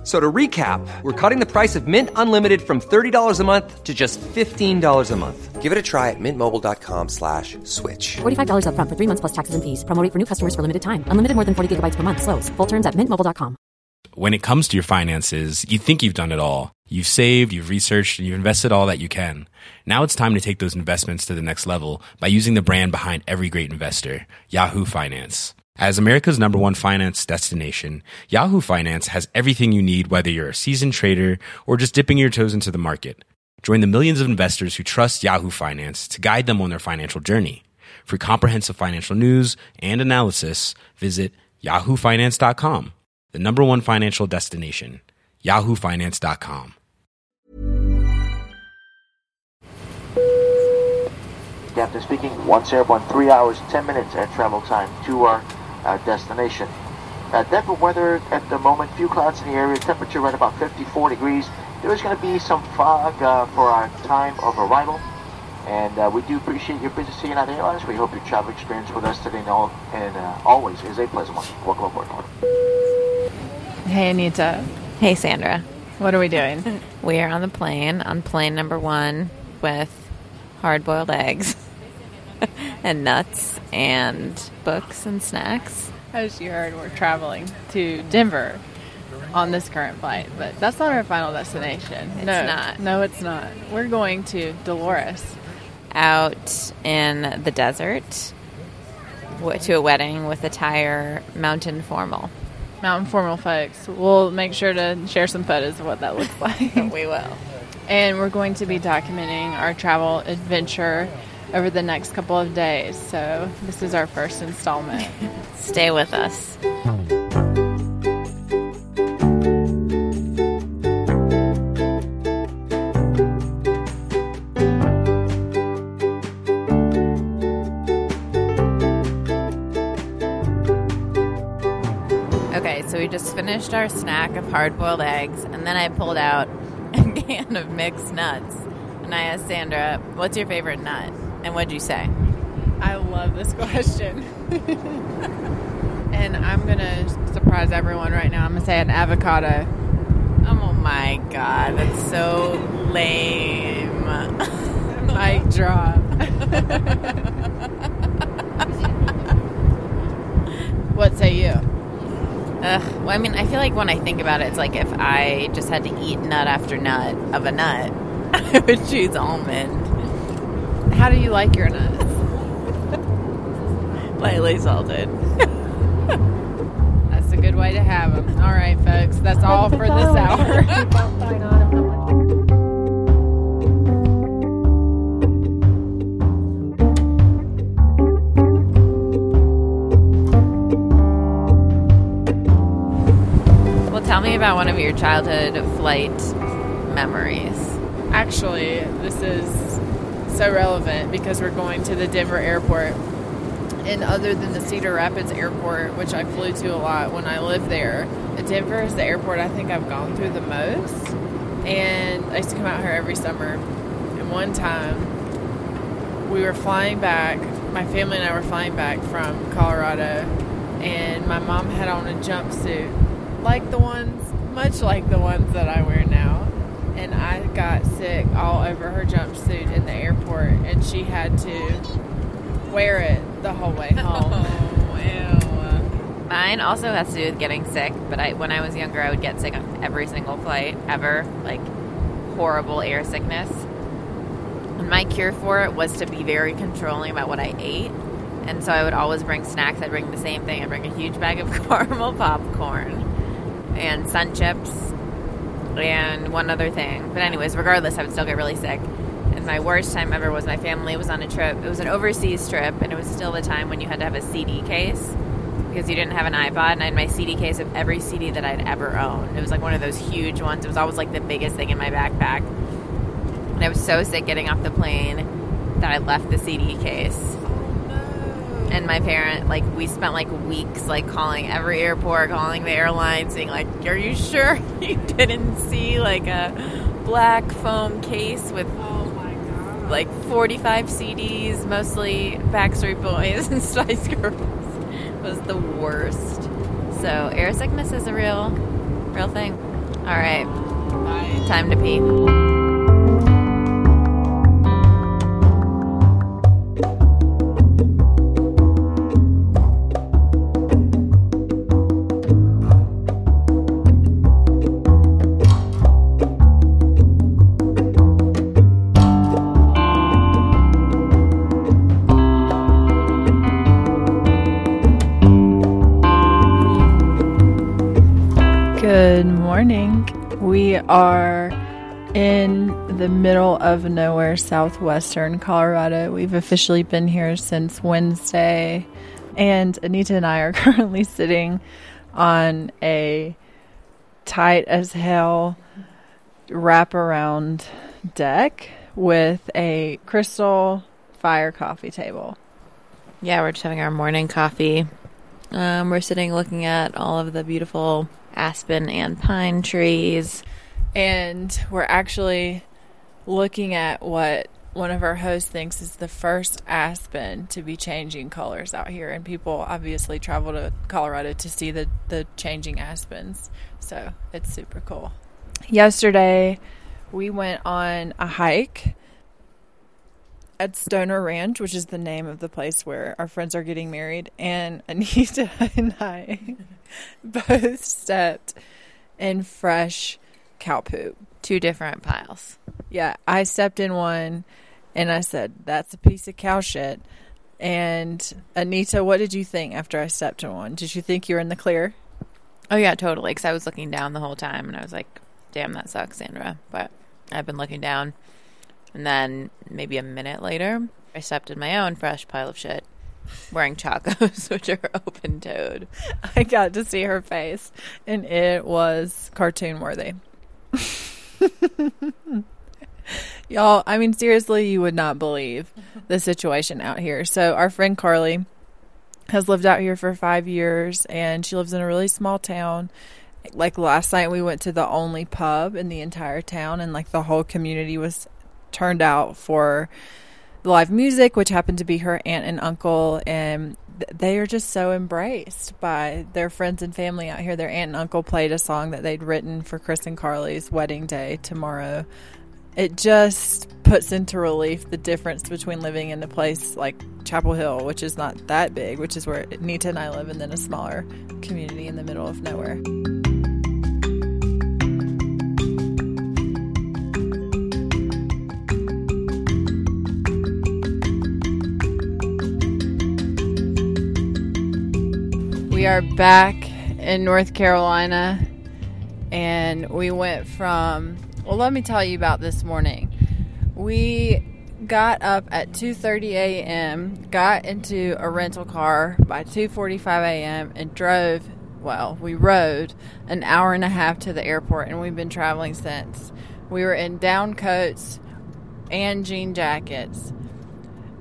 F- So to recap, we're cutting the price of Mint Unlimited from $30 a month to just $15 a month. Give it a try at mintmobile.com slash switch. $45 upfront for three months plus taxes and fees. Promo rate for new customers for limited time. Unlimited more than 40 gigabytes per month. Slows. Full terms at mintmobile.com. when it comes to your finances, you think you've done it all. You've saved, you've researched, and you've invested all that you can. Now it's time to take those investments to the next level by using the brand behind every great investor, Yahoo Finance. As America's number one finance destination, Yahoo Finance has everything you need whether you're a seasoned trader or just dipping your toes into the market. Join the millions of investors who trust Yahoo Finance to guide them on their financial journey. For comprehensive financial news and analysis, visit yahoofinance.com, the number one financial destination, yahoofinance.com. Captain speaking. Once airborne, three hours, ten minutes air travel time to our uh, destination. Uh, Denver weather at the moment, few clouds in the area, temperature right about 54 degrees. There is going to be some fog uh, for our time of arrival. And uh, we do appreciate your business seeing United Airlines. We hope your travel experience with us today and, all, and uh, always is a pleasant one. Welcome aboard. Hey, Anita. Hey, Sandra. What are we doing? We are on the plane, on plane number one, with hard boiled eggs and nuts and books and snacks. As you heard, we're traveling to Denver on this current flight, but that's not our final destination. It's no, not. No, it's not. We're going to Dolores. Out in the desert to a wedding with a tire mountain formal. Mountain Formal folks. We'll make sure to share some photos of what that looks like. We will. and we're going to be documenting our travel adventure over the next couple of days. So this is our first installment. Stay with us. Okay, so we just finished our snack of hard boiled eggs, and then I pulled out a can of mixed nuts. And I asked Sandra, What's your favorite nut? And what'd you say? I love this question. and I'm going to surprise everyone right now. I'm going to say an avocado. Oh my god, that's so lame. Mic drop. what say you? Ugh. Well, I mean, I feel like when I think about it, it's like if I just had to eat nut after nut of a nut, I would choose almond. How do you like your nuts? Lightly salted. That's a good way to have them. All right, folks. That's all for this hour. Well, tell me about one of your childhood flight memories. Actually, this is so relevant because we're going to the Denver airport. And other than the Cedar Rapids airport, which I flew to a lot when I lived there, Denver is the airport I think I've gone through the most. And I used to come out here every summer. And one time, we were flying back, my family and I were flying back from Colorado, and my mom had on a jumpsuit, like the ones, much like the ones that I wear now and I got sick all over her jumpsuit in the airport, and she had to wear it the whole way oh, home. Oh, ew. Mine also has to do with getting sick, but I, when I was younger, I would get sick on every single flight ever, like horrible air sickness. And my cure for it was to be very controlling about what I ate. And so I would always bring snacks. I'd bring the same thing. I'd bring a huge bag of caramel popcorn and sun chips and one other thing. But anyways, regardless, I would still get really sick. And my worst time ever was my family was on a trip. It was an overseas trip, and it was still the time when you had to have a CD case because you didn't have an iPod. And I had my CD case of every CD that I'd ever owned. It was like one of those huge ones. It was always like the biggest thing in my backpack. And I was so sick getting off the plane that I left the CD case. And my parent like we spent like weeks like calling every airport, calling the airlines, being like, "Are you sure you didn't see like a black foam case with like 45 CDs, mostly Backstreet Boys and Spice Girls?" It was the worst. So air sickness is a real, real thing. All right, time to pee. Morning. We are in the middle of nowhere, southwestern Colorado. We've officially been here since Wednesday, and Anita and I are currently sitting on a tight as hell wraparound deck with a crystal fire coffee table. Yeah, we're just having our morning coffee. Um, we're sitting looking at all of the beautiful aspen and pine trees. And we're actually looking at what one of our hosts thinks is the first aspen to be changing colors out here. And people obviously travel to Colorado to see the, the changing aspens. So it's super cool. Yesterday, we went on a hike at Stoner Ranch, which is the name of the place where our friends are getting married. And Anita and I both stepped in fresh cow poop. Two different piles. Yeah, I stepped in one and I said, That's a piece of cow shit. And Anita, what did you think after I stepped in one? Did you think you were in the clear? Oh yeah, totally. Because I was looking down the whole time, and I was like, "Damn, that sucks, Sandra." But I've been looking down, and then maybe a minute later, I stepped in my own fresh pile of shit, wearing chacos, which are open toed. I got to see her face, and it was cartoon worthy. Y'all, I mean, seriously, you would not believe the situation out here. So, our friend Carly has lived out here for five years, and she lives in a really small town. Like last night, we went to the only pub in the entire town, and like the whole community was turned out for the live music, which happened to be her aunt and uncle, and they are just so embraced by their friends and family out here. Their aunt and uncle played a song that they'd written for Chris and Carly's wedding day tomorrow. It just puts into relief the difference between living in a place like Chapel Hill, which is not that big, which is where Nita and I live, and then a smaller community in the middle of nowhere. Are back in North Carolina and we went from well let me tell you about this morning. We got up at 2:30 a.m., got into a rental car by 2:45 a.m. and drove well, we rode an hour and a half to the airport and we've been traveling since. We were in down coats and jean jackets.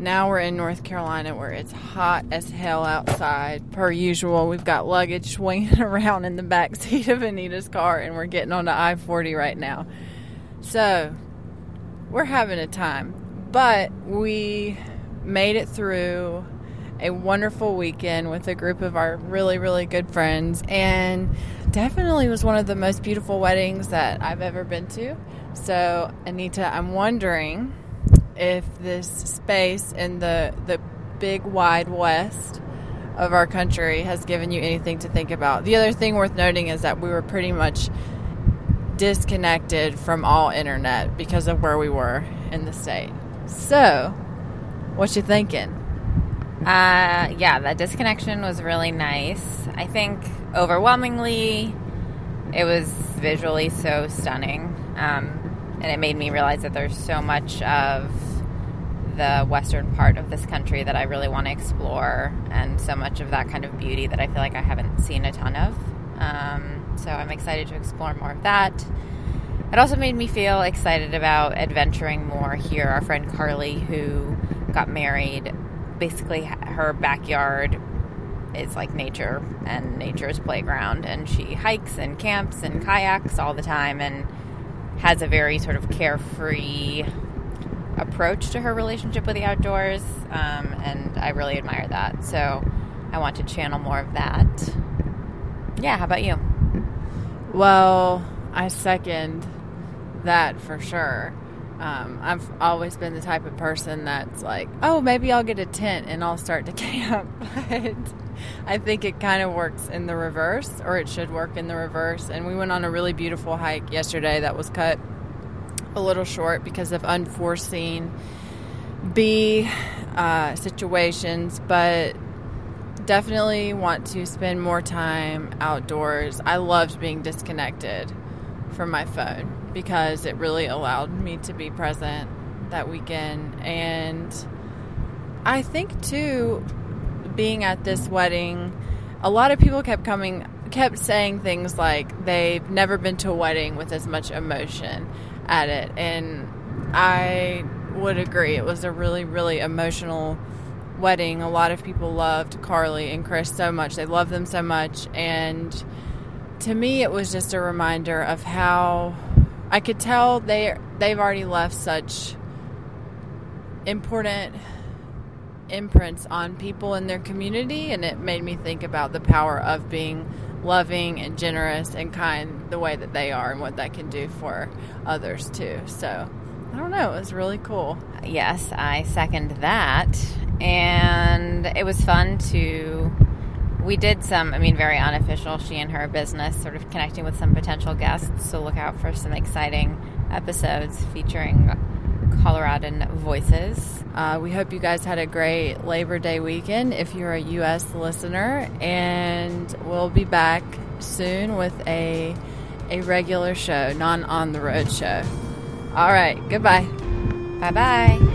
Now we're in North Carolina where it's hot as hell outside. Per usual, we've got luggage swinging around in the back seat of Anita's car, and we're getting onto I 40 right now. So, we're having a time. But we made it through a wonderful weekend with a group of our really, really good friends, and definitely was one of the most beautiful weddings that I've ever been to. So, Anita, I'm wondering if this space in the the big wide west of our country has given you anything to think about. The other thing worth noting is that we were pretty much disconnected from all internet because of where we were in the state. So, what you thinking? Uh, yeah, that disconnection was really nice. I think overwhelmingly, it was visually so stunning, um, and it made me realize that there's so much of the western part of this country that I really want to explore, and so much of that kind of beauty that I feel like I haven't seen a ton of. Um, so I'm excited to explore more of that. It also made me feel excited about adventuring more here. Our friend Carly, who got married basically her backyard is like nature and nature's playground and she hikes and camps and kayaks all the time and has a very sort of carefree approach to her relationship with the outdoors um, and i really admire that so i want to channel more of that yeah how about you Well, I second that for sure. Um, I've always been the type of person that's like, oh, maybe I'll get a tent and I'll start to camp. But I think it kind of works in the reverse, or it should work in the reverse. And we went on a really beautiful hike yesterday that was cut a little short because of unforeseen B uh, situations, but definitely want to spend more time outdoors. I loved being disconnected from my phone because it really allowed me to be present that weekend. And I think, too, being at this wedding, a lot of people kept coming, kept saying things like they've never been to a wedding with as much emotion at it. And I would agree. It was a really, really emotional wedding. A lot of people loved Carly and Chris so much. They loved them so much. And to me, it was just a reminder of how I could tell they they've already left such important imprints on people in their community, and it made me think about the power of being loving and generous and kind the way that they are and what that can do for others too. So I don't know, it was really cool. Yes, I second that. And it was fun to. We did some, I mean, very unofficial, she and her business, sort of connecting with some potential guests. So look out for some exciting episodes featuring Coloradan voices. Uh, we hope you guys had a great Labor Day weekend if you're a U.S. listener, and we'll be back soon with a a regular show, non on the road show. All right, goodbye. Bye bye.